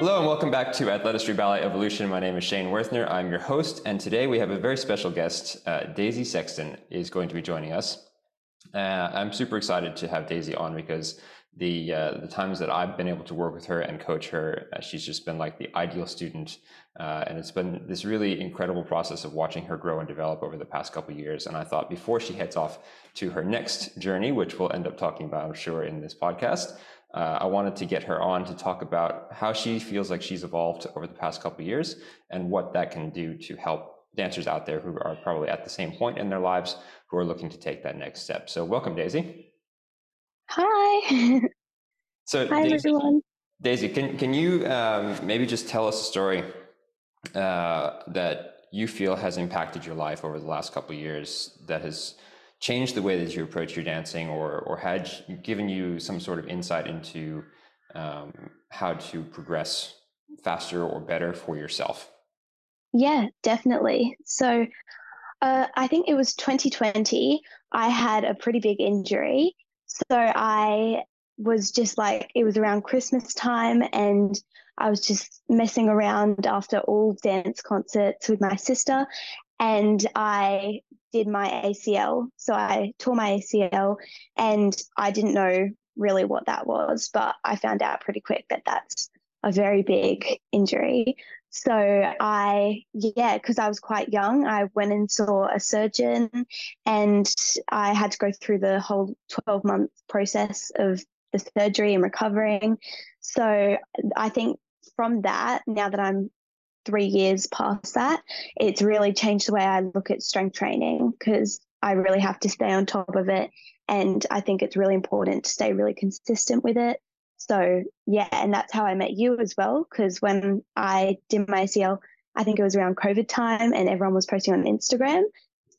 Hello and welcome back to Athletistry Ballet Evolution. My name is Shane Werthner. I'm your host, and today we have a very special guest. Uh, Daisy Sexton is going to be joining us. Uh, I'm super excited to have Daisy on because the uh, the times that I've been able to work with her and coach her, uh, she's just been like the ideal student, uh, and it's been this really incredible process of watching her grow and develop over the past couple years. And I thought before she heads off to her next journey, which we'll end up talking about, I'm sure, in this podcast, uh, I wanted to get her on to talk about how she feels like she's evolved over the past couple years and what that can do to help dancers out there who are probably at the same point in their lives who are looking to take that next step. So, welcome, Daisy. Hi. So, Hi, Daisy, everyone. Daisy, can can you um, maybe just tell us a story uh, that you feel has impacted your life over the last couple of years that has changed the way that you approach your dancing, or or had given you some sort of insight into um, how to progress faster or better for yourself? Yeah, definitely. So, uh, I think it was 2020. I had a pretty big injury. So, I was just like, it was around Christmas time, and I was just messing around after all dance concerts with my sister. And I did my ACL. So, I tore my ACL, and I didn't know really what that was, but I found out pretty quick that that's a very big injury. So I, yeah, because I was quite young, I went and saw a surgeon and I had to go through the whole 12 month process of the surgery and recovering. So I think from that, now that I'm three years past that, it's really changed the way I look at strength training because I really have to stay on top of it. And I think it's really important to stay really consistent with it. So yeah, and that's how I met you as well. Because when I did my ACL, I think it was around COVID time, and everyone was posting on Instagram.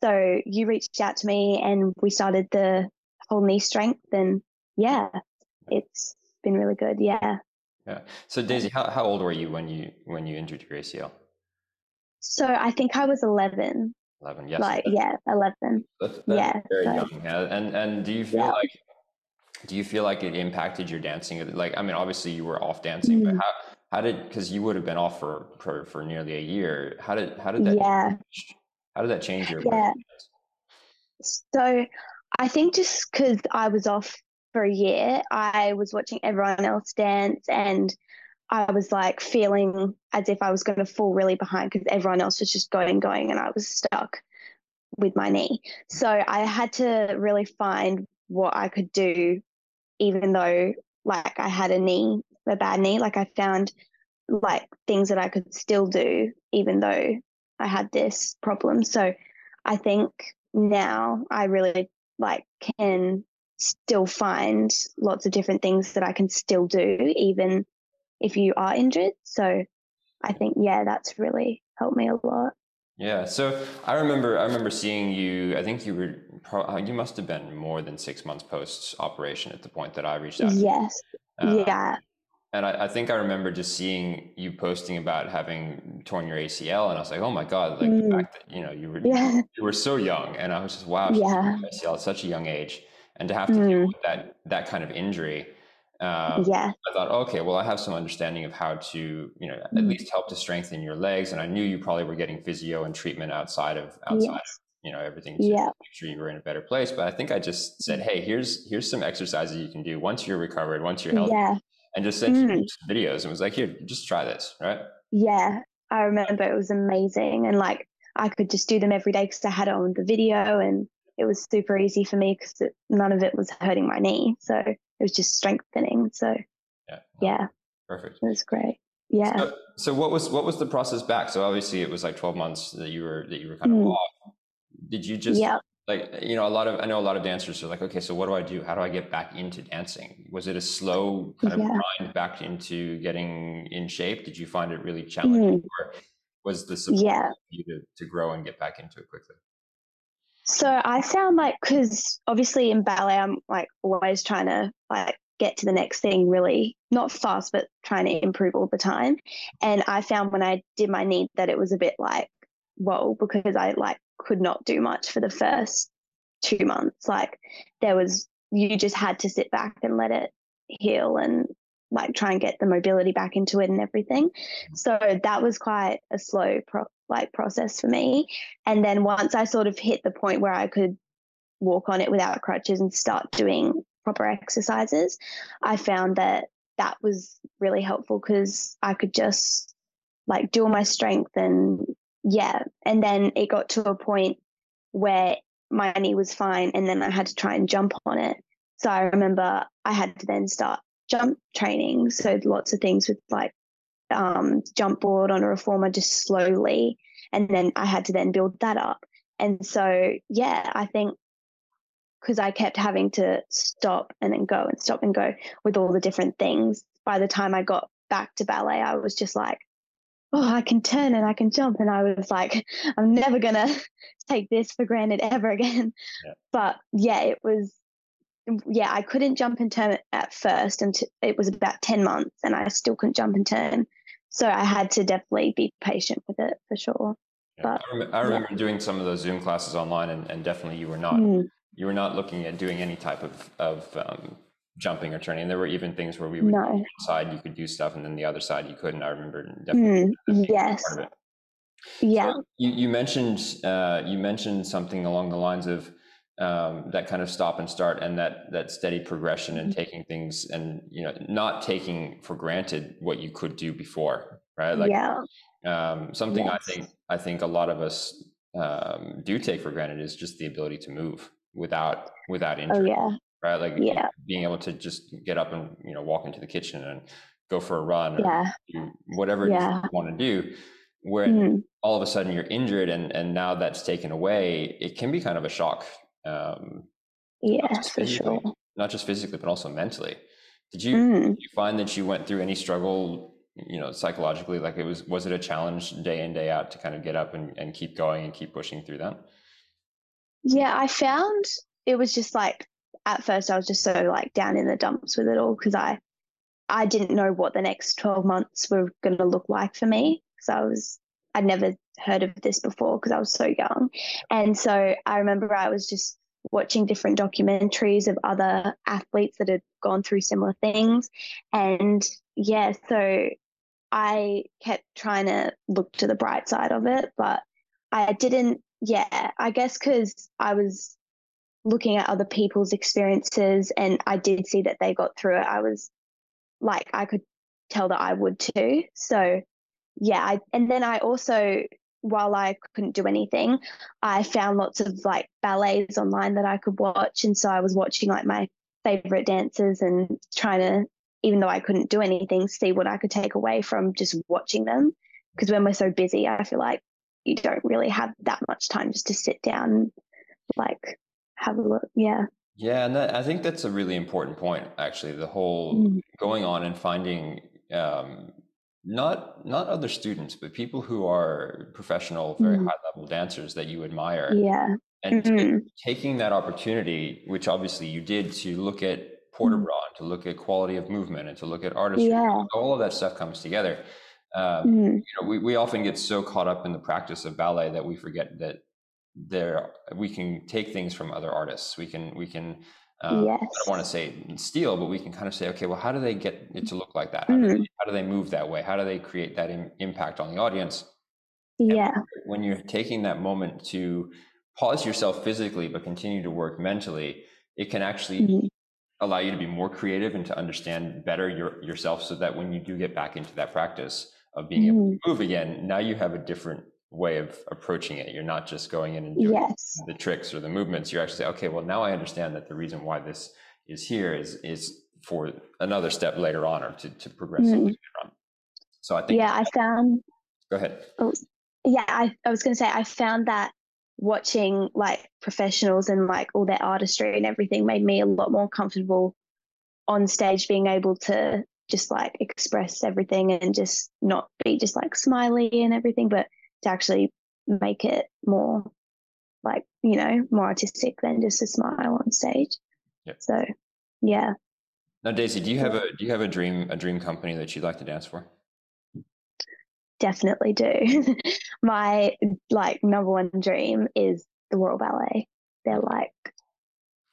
So you reached out to me, and we started the whole knee strength, and yeah, it's been really good. Yeah. Yeah. So Daisy, how, how old were you when you when you injured your ACL? So I think I was eleven. Eleven. Yes. Like yeah, eleven. That's, that's yeah. Very so- young. Yeah. And and do you feel Yeah. like do you feel like it impacted your dancing? Like I mean, obviously you were off dancing, but Mm. how how did because you would have been off for, for for nearly a year. How did how did that Yeah. change, how did that change your Yeah. So I think just because I was off for a year, I was watching everyone else dance and I was like feeling as if I was going to fall really behind because everyone else was just going, going, and I was stuck with my knee. So I had to really find what I could do, even though like I had a knee, a bad knee. Like I found like things that I could still do, even though I had this problem. So I think now I really like can still find lots of different things that I can still do even if you are injured. So I think yeah, that's really helped me a lot. Yeah. So I remember I remember seeing you. I think you were pro- uh, you must have been more than six months post operation at the point that I reached out. Yes. Uh, yeah. And I, I think I remember just seeing you posting about having torn your ACL, and I was like, "Oh my god!" Like the Mm. fact that you know you were Yeah. you were so young, and I was just, "Wow!" Yeah. ACL at such a young age, and to have to deal Mm. with that that kind of injury, um, Yeah. I thought, okay, well, I have some understanding of how to, you know, at Mm. least help to strengthen your legs, and I knew you probably were getting physio and treatment outside of outside Yes. you know everything to Yeah. make sure you were in a better place but i think i just said hey here's here's some exercises you can do once you're recovered once you're healthy Yeah. and just sent you Mm. some videos and was like here just try this right Yeah. I remember it was amazing. And like I could just do them every day because I had it on the video and it was super easy for me because none of it was hurting my knee. So it was just strengthening. So yeah yeah, perfect it was great. Yeah. so, so what was what was the process back so obviously it was like 12 months that you were that you were kind of Mm. off did you just yeah. like you know a lot of i know a lot of dancers are like okay so what do i do how do i get back into dancing was it a slow kind of Yeah. grind back into getting in shape did you find it really challenging or was the support Mm. Yeah. for you to, to grow and get back into it quickly So I found like, because obviously in ballet, I'm like always trying to like get to the next thing really, not fast, but trying to improve all the time. And I found when I did my knee that it was a bit like, whoa, because I like could not do much for the first two months. Like there was, you just had to sit back and let it heal and like try and get the mobility back into it and everything. So that was quite a slow pro- like process for me. And then once I sort of hit the point where I could walk on it without crutches and start doing proper exercises, I found that that was really helpful because I could just like do all my strength and yeah. And then it got to a point where my knee was fine and then I had to try and jump on it. So I remember I had to then start jump training. So lots of things with like um, jump board on a reformer just slowly. And then I had to then build that up. And so, yeah, I think because I kept having to stop and then go and stop and go with all the different things, by the time I got back to ballet, I was just like, oh, I can turn and I can jump. And I was like, I'm never going to take this for granted ever again. Yeah. But yeah, it was yeah, I couldn't jump and turn at first until it was about 10 months and I still couldn't jump and turn. So I had to definitely be patient with it for sure. Yeah, but I, rem- I remember yeah. doing some of those Zoom classes online and, and definitely you were not, mm. you were not looking at doing any type of, of um, jumping or turning. There were even things where we would no. side you could do stuff and then the other side you couldn't. I remember definitely mm, yes. Yeah. So you, you mentioned, uh, you mentioned something along the lines of, um, that kind of stop and start and that that steady progression and mm-hmm. taking things and you know not taking for granted what you could do before right like yeah. um, something yes. i think i think a lot of us um, do take for granted is just the ability to move without without oh, injury oh, yeah. right like yeah. being able to just get up and you know walk into the kitchen and go for a run yeah. whatever yeah. you want to do where mm. all of a sudden you're injured and and now that's taken away it can be kind of a shock um, yeah, for sure. Not just physically, but also mentally. Did you, mm. did you find that you went through any struggle, you know, psychologically? Like it was, was it a challenge day in, day out to kind of get up and, and keep going and keep pushing through that? Yeah, I found it was just like, at first I was just so like down in the dumps with it all because I, I didn't know what the next 12 months were going to look like for me. So I was, I'd never heard of this before because I was so young. And so I remember I was just watching different documentaries of other athletes that had gone through similar things. And yeah, so I kept trying to look to the bright side of it, but I didn't, yeah, I guess because I was looking at other people's experiences and I did see that they got through it. I was like, I could tell that I would too. So yeah, I, and then I also while I couldn't do anything, I found lots of like ballets online that I could watch. And so I was watching like my favorite dancers and trying to, even though I couldn't do anything, see what I could take away from just watching them. Because when we're so busy, I feel like you don't really have that much time just to sit down and like have a look. Yeah. Yeah. And that, I think that's a really important point, actually. The whole mm. going on and finding um, not not other students but people who are professional very mm. high level dancers that you admire yeah and mm-hmm. taking that opportunity which obviously you did to look at port de mm. bras to look at quality of movement and to look at artistry yeah. all of that stuff comes together um, mm. you know we, we often get so caught up in the practice of ballet that we forget that there we can take things from other artists we can we can um, yes. I don't want to say steal, but we can kind of say, okay, well, how do they get it to look like that? How, mm. do, they, mm. how do, they, move that way? How do they create that Im- impact on the audience? Yeah. And when you're taking that moment to pause yourself physically, but continue to work mentally, it can actually mm-hmm. allow you to be more creative and to understand better your, yourself so that when you do get back into that practice of being mm-hmm. able to mm-hmm. move again, now you have a different way of approaching it. You're not just going in and doing yes. the tricks or the movements. You're actually say, okay, well now I understand that the reason why this is here is is for another step later on or to, to progress mm. later on. So I think Yeah, I found go ahead. Oh, yeah, I, I was gonna say I found that watching like professionals and like all their artistry and everything made me a lot more comfortable on stage being able to just like express everything and just not be just like smiley and everything, but to actually make it more like you know more artistic than just a smile on stage yep. so yeah now daisy do you have a do you have a dream a dream company that you'd like to dance for definitely do my like number one dream is the royal ballet they're like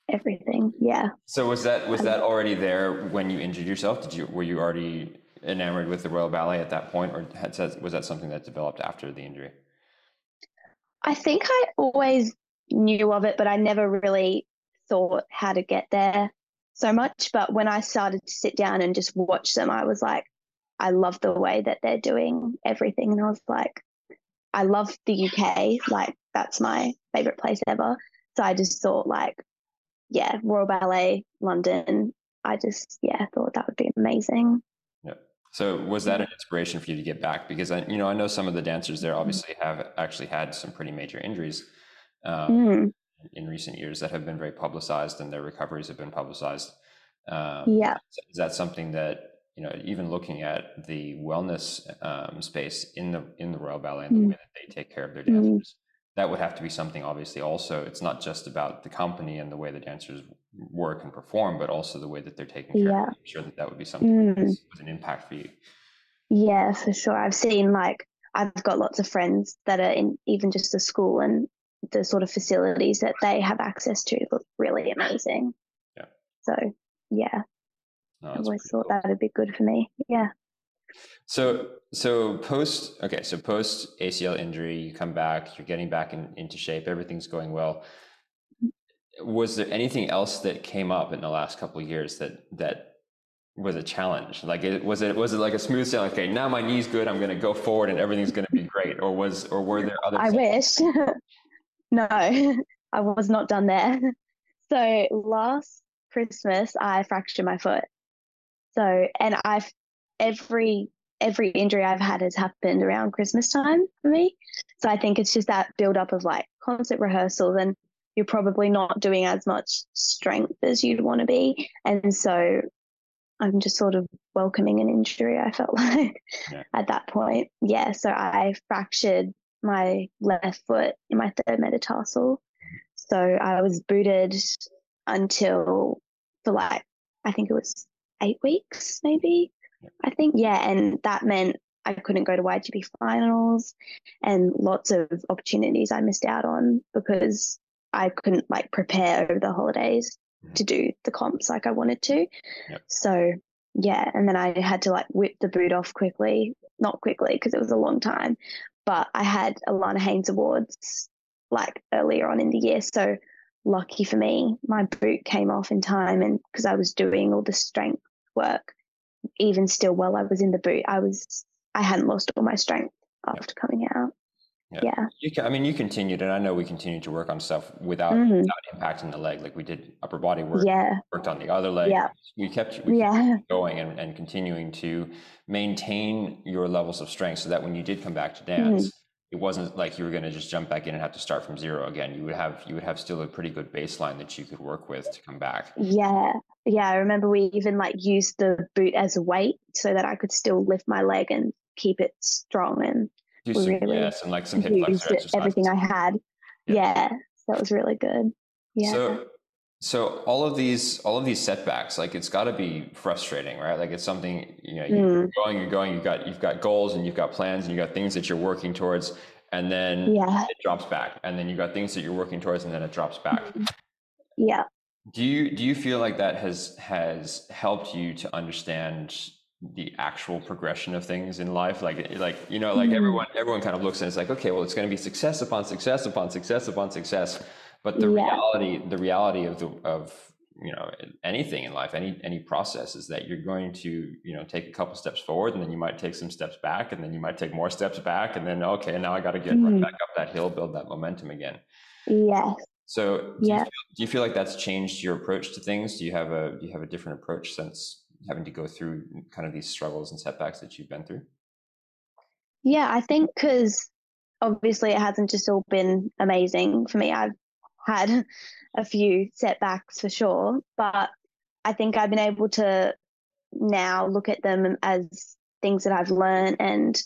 everything. Yeah. So was that was um, that already there when you injured yourself? Did you were you already enamored with the Royal Ballet at that point, or had, was that something that developed after the injury? I think I always knew of it, but I never really thought how to get there so much. But when I started to sit down and just watch them, I was like, I love the way that they're doing everything. And I was like, I love the UK. Like, that's my favorite place ever. So I just thought, like, yeah, Royal Ballet, London. I just, yeah, thought that would be amazing. So was that an inspiration for you to get back? Because I, you know, I know some of the dancers there obviously have actually had some pretty major injuries um, mm. in recent years that have been very publicized, and their recoveries have been publicized. Um, yeah. Is that something that you know, even looking at the wellness um, space in the in the Royal Ballet and the mm. way that they take care of their dancers. That would have to be something. Obviously, also, it's not just about the company and the way the dancers work and perform, but also the way that they're taking care. Yeah. of I'm sure that that would be something mm. that was, was an impact for you. Yeah, for sure. I've seen like I've got lots of friends that are in even just the school and the sort of facilities that they have access to look really amazing. Yeah. So yeah, no, I always thought cool. that would be good for me. Yeah. So so post okay, so post ACL injury, you come back, you're getting back in, into shape, everything's going well. Was there anything else that came up in the last couple of years that that was a challenge? Like it was it was it like a smooth sailing? Okay, now my knee's good. I'm going to go forward, and everything's going to be great. Or was or were there other? I wish. no, I was not done there. So last Christmas, I fractured my foot. So, and I've every every injury I've had has happened around Christmas time for me. So I think it's just that build up of like concert rehearsals and you're probably not doing as much strength as you'd want to be. And so I'm just sort of welcoming an injury, I felt like yeah. at that point. Yeah. So I fractured my left foot in my third metatarsal. So I was booted until for like I think it was eight weeks, maybe. I think, yeah. And that meant I couldn't go to YAGP finals and lots of opportunities I missed out on because I couldn't like prepare over the holidays mm-hmm. to do the comps like I wanted to. Yep. So, yeah. And then I had to like whip the boot off quickly, not quickly because it was a long time, but I had Alana Haines Awards like earlier on in the year. So, lucky for me, my boot came off in time and because I was doing all the strength work, even still while I was in the boot, I was I hadn't lost all my strength after coming out. Yeah. yeah. You can, I mean, you continued, and I know we continued to work on stuff without, mm. without impacting the leg. Like we did upper body work, yeah. worked on the other leg. Yeah. We kept, we yeah. going and, and continuing to maintain your levels of strength so that when you did come back to dance, mm it wasn't like you were going to just jump back in and have to start from zero again. You would have you would have still a pretty good baseline that you could work with to come back. Yeah, yeah. I remember we even like used the boot as a weight so that I could still lift my leg and keep it strong and Do some, really yes, and like some hip flexor. Everything I had. Yeah. yeah, that was really good. Yeah. So so all of these, all of these setbacks, like it's got to be frustrating, right? Like it's something you know, you're mm. going, you're going, you've got, you've got goals and you've got plans and you've got things that you're working towards, and then yeah. it drops back, and then you've got things that you're working towards, and then it drops back. Mm-hmm. Yeah. Do you do you feel like that has has helped you to understand the actual progression of things in life like like you know like mm. everyone everyone kind of looks and it's like okay well it's going to be success upon success upon success upon success but the yeah. reality, the reality of the of you know anything in life, any any process is that you're going to you know take a couple steps forward, and then you might take some steps back, and then you might take more steps back, and then okay, now I got to get mm. right back up that hill, build that momentum again. Yes. So do, yeah. you feel, do you feel like that's changed your approach to things? Do you have a do you have a different approach since having to go through kind of these struggles and setbacks that you've been through? Yeah, I think because obviously it hasn't just all been amazing for me. I've had a few setbacks for sure, but I think I've been able to now look at them as things that I've learned and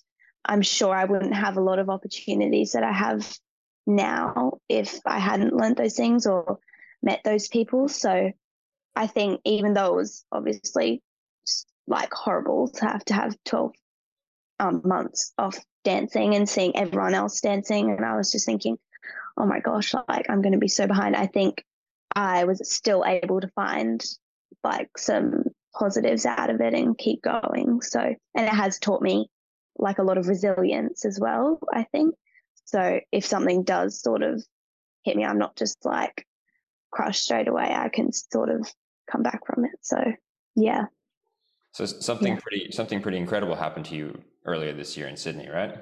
I'm sure I wouldn't have a lot of opportunities that I have now if I hadn't learned those things or met those people. So I think even though it was obviously like horrible to have to have 12 um, months of dancing and seeing everyone else dancing, and I was just thinking, oh my gosh, like I'm going to be so behind. I think I was still able to find like some positives out of it and keep going. So, and it has taught me like a lot of resilience as well, I think. So, if something does sort of hit me, I'm not just like crushed straight away. I can sort of come back from it. So, yeah. So something yeah. pretty something pretty incredible happened to you earlier this year in Sydney, right?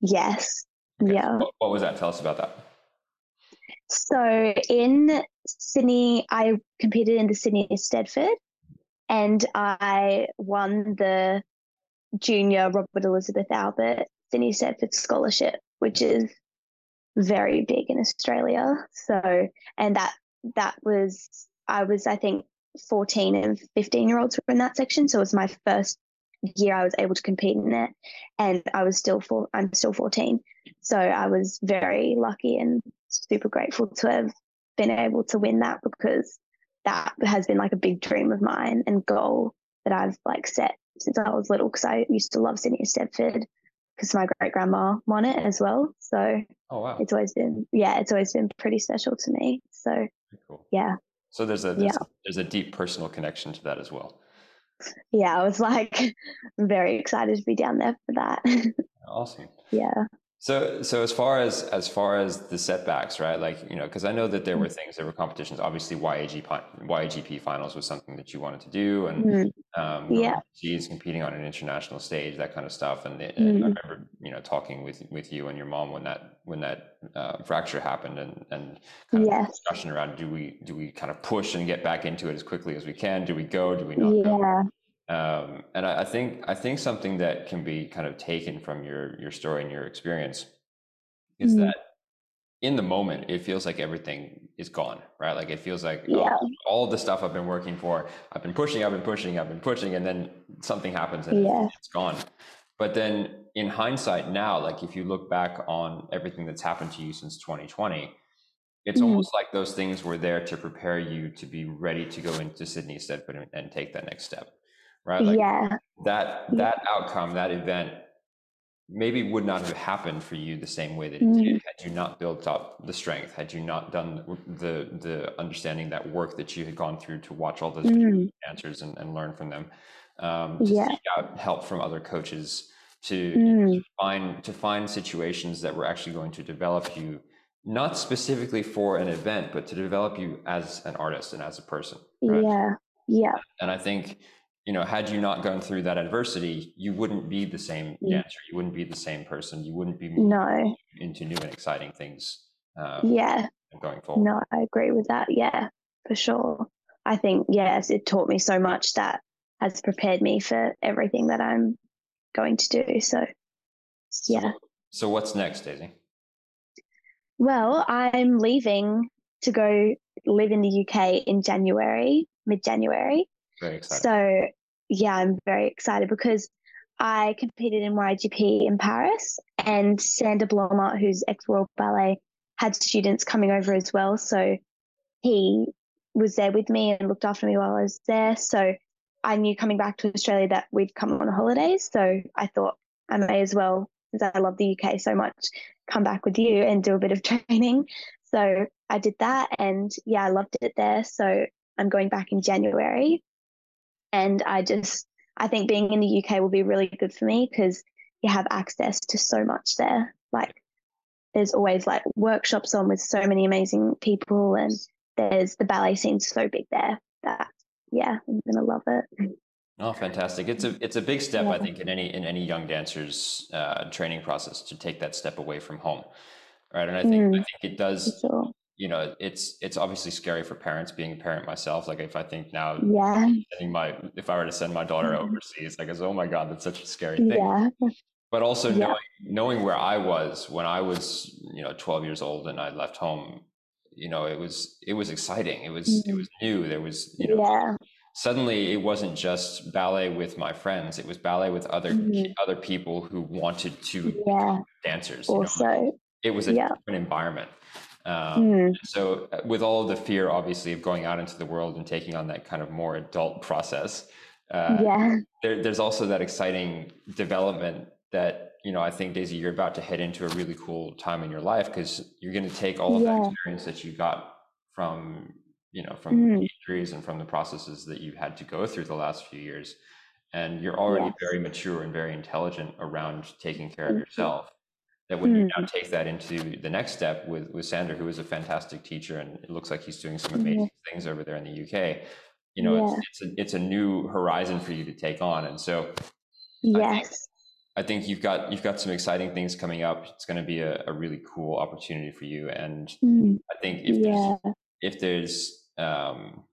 Yes. Okay. Yeah. What, what was that? Tell us about that. So in Sydney, I competed in the Sydney Eisteddfod and I won the junior Robert Elizabeth Albert Sydney Eisteddfod scholarship, which is very big in Australia. So, and that that was I was I think 14 and 15 year olds were in that section. So it was my first year I was able to compete in it. And I was still four, I'm still 14. So I was very lucky and super grateful to have been able to win that because that has been like a big dream of mine and goal that I've like set since I was little because I used to love Sydney Eisteddfod because my great grandma won it as well. So oh, wow. it's always been yeah, it's always been pretty special to me. So cool. yeah. So there's a there's, yeah. there's a deep personal connection to that as well. Yeah, I was like very excited to be down there for that. Awesome. yeah. So, so as far as as far as the setbacks, right? Like you know, because I know that there were mm. things, there were competitions. Obviously, YAG YAGP finals was something that you wanted to do, and mm. um, yeah, she's competing on an international stage, that kind of stuff. And, mm. and, I remember, you know, talking with with you and your mom when that when that uh, fracture happened, and and kind yes. of discussion around do we do we kind of push and get back into it as quickly as we can? Do we go? Do we not? Yeah. Go? Um, and I, I, think I think something that can be kind of taken from your your story and your experience is mm-hmm. that in the moment it feels like everything is gone, right? Like it feels like oh, yeah. oh, all the stuff I've been working for, I've been pushing, I've been pushing, I've been pushing, and then something happens and yeah. it's gone. But then in hindsight now, like if you look back on everything that's happened to you since 2020, it's mm-hmm. almost like those things were there to prepare you to be ready to go into Sydney and, and take that next step right? Like yeah. That that yeah. outcome, that event, maybe would not have happened for you the same way that it mm. did had you not built up the strength, had you not done the the understanding that work that you had gone through to watch all those mm. answers and, and learn from them, um, to yeah. seek out help from other coaches, to, mm. to find to find situations that were actually going to develop you not specifically for an event, but to develop you as an artist and as a person. Right? Yeah. Yeah. And I think you know, had you not gone through that adversity, you wouldn't be the same mm. dancer. You wouldn't be the same person. You wouldn't be no into new and exciting things. Um, yeah, going forward. No, I agree with that. Yeah, for sure. I think yes, it taught me so much that has prepared me for everything that I'm going to do. So, yeah. So, so what's next, Daisy? Well, I'm leaving to go live in the UK in January, mid January. Very excited. So yeah, I'm very excited because I competed in YAGP in Paris and Sander Blommaert, who's ex Royal Ballet, had students coming over as well. So he was there with me and looked after me while I was there. So I knew coming back to Australia that we'd come on holidays. So I thought I may as well, since I love the UK so much, come back with you and do a bit of training. So I did that and yeah, I loved it there. So I'm going back in January and I just, I think being in the UK will be really good for me because you have access to so much there. Like, there's always like workshops on with so many amazing people, and there's the ballet scene so big there that, yeah, I'm gonna love it. Oh, fantastic! It's a it's a big step, yeah. I think, in any in any young dancer's uh, training process to take that step away from home, right? And I think mm, I think it does sure you know it's it's obviously scary for parents being a parent myself like if i think now yeah sending my if i were to send my daughter mm-hmm. overseas like it's oh my god that's such a scary thing yeah but also yeah. knowing knowing where i was when i was you know 12 years old and i left home you know it was it was exciting it was mm-hmm. it was new there was you know yeah suddenly it wasn't just ballet with my friends it was ballet with other mm-hmm. other people who wanted to yeah dancers also you know? it was a yeah. different environment um, mm. So, uh, with all the fear, obviously, of going out into the world and taking on that kind of more adult process, uh, yeah, there, there's also that exciting development that you know. I think Daisy, you're about to head into a really cool time in your life because you're going to take all of yeah. that experience that you got from you know from mm. injuries and from the processes that you've had to go through the last few years and you're already yes. very mature and very intelligent around taking care of yourself that when mm. you now mm. take that into the next step with with Sander who is a fantastic teacher and it looks like he's doing some amazing things over there in the UK you know yeah. it's, it's a it's a new horizon for you to take on and so yes I think, I think you've got you've got some exciting things coming up it's going to be a, a really cool opportunity for you and mm. I think if yeah. there's if there's um,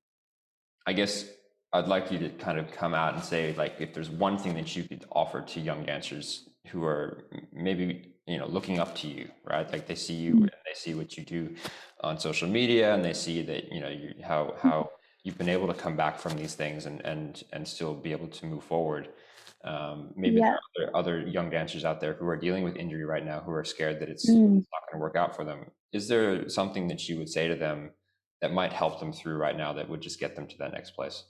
I guess I'd like you to kind of come out and say, like, if there's one thing that you could offer to young dancers who are maybe you know looking up to you, right? Like they see you mm-hmm. and they see what you do on social media, and they see that you know you, how how you've been able to come back from these things and and and still be able to move forward. Um, maybe yeah. there are other, other, young dancers out there who are dealing with injury right now who are scared that it's, mm. it's not going to work out for them. Is there something that you would say to them that might help them through right now that would just get them to that next place?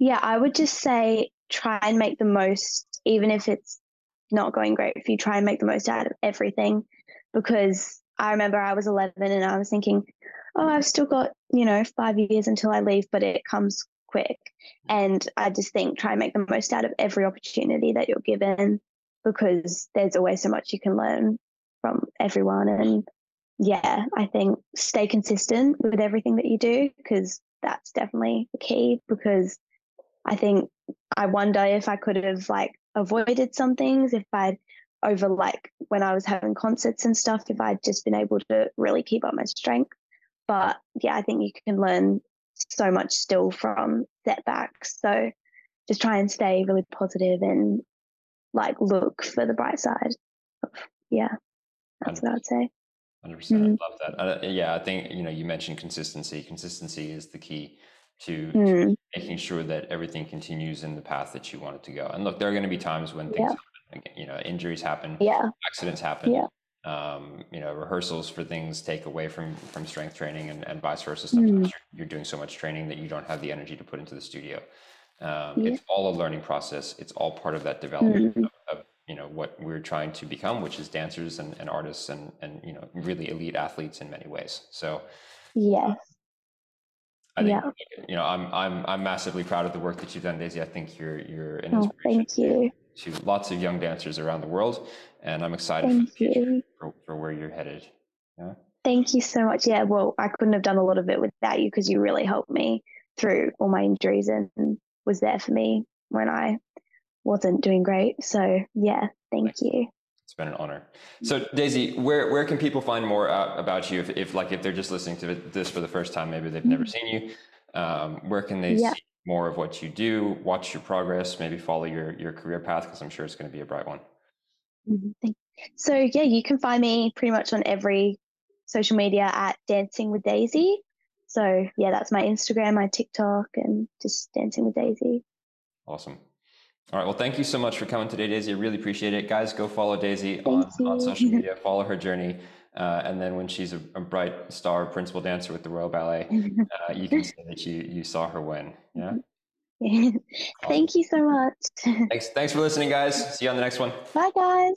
Yeah, I would just say try and make the most, even if it's not going great, if you try and make the most out of everything. Because I remember I was 11 and I was thinking, oh, I've still got, you know, five years until I leave, but it comes quick. And I just think try and make the most out of every opportunity that you're given because there's always so much you can learn from everyone. And yeah, I think stay consistent with everything that you do because that's definitely the key. Because I think I wonder if I could have like avoided some things if I'd over like when I was having concerts and stuff, if I'd just been able to really keep up my strength. But yeah, I think you can learn so much still from setbacks. So just try and stay really positive and like look for the bright side. Yeah, that's what I'd say. Hundred percent. Mm. Love that. Uh, yeah, I think you know you mentioned consistency. Consistency is the key to, mm. to, making sure that everything continues in the path that you want it to go. And look, there are going to be times when things, yeah. happen, you know, injuries happen, yeah, accidents happen. Yeah. Um, you know, rehearsals for things take away from from strength training, and, and vice versa. Sometimes mm. you're, you're, doing so much training that you don't have the energy to put into the studio. Um, yeah. It's all a learning process. It's all part of that development mm. of, of you know what we're trying to become which is dancers and, and artists and and you know really elite athletes in many ways so yes I think yeah. you know I'm I'm I'm massively proud of the work that you've done, Daisy. I think you're you're an oh, thank you. to lots of young dancers around the world, and I'm excited thank for, you. For, for where you're headed. Yeah. Thank you so much. Yeah, well, I couldn't have done a lot of it without you because you really helped me through all my injuries and was there for me when I wasn't doing great. So yeah, thank nice. you. It's been an honor. So Daisy, where where can people find more out about you if, if like if they're just listening to this for the first time, maybe they've never mm-hmm. seen you. Um, where can they yeah. see more of what you do, watch your progress, maybe follow your your career path because I'm sure it's going to be a bright one. Mm-hmm. So yeah, you can find me pretty much on every social media at Dancing with Daisy. So yeah, that's my Instagram, my TikTok, and just Dancing with Daisy. Awesome. All right. Well, thank you so much for coming today, Daisy. I really appreciate it. Guys, go follow Daisy on, on social media, follow her journey. Uh, and then when she's a, a, bright star principal dancer with the Royal Ballet, uh, you can say that you, you saw her win. Yeah. Thank awesome. you so much. Thanks. Thanks for listening, guys. See you on the next one. Bye, guys.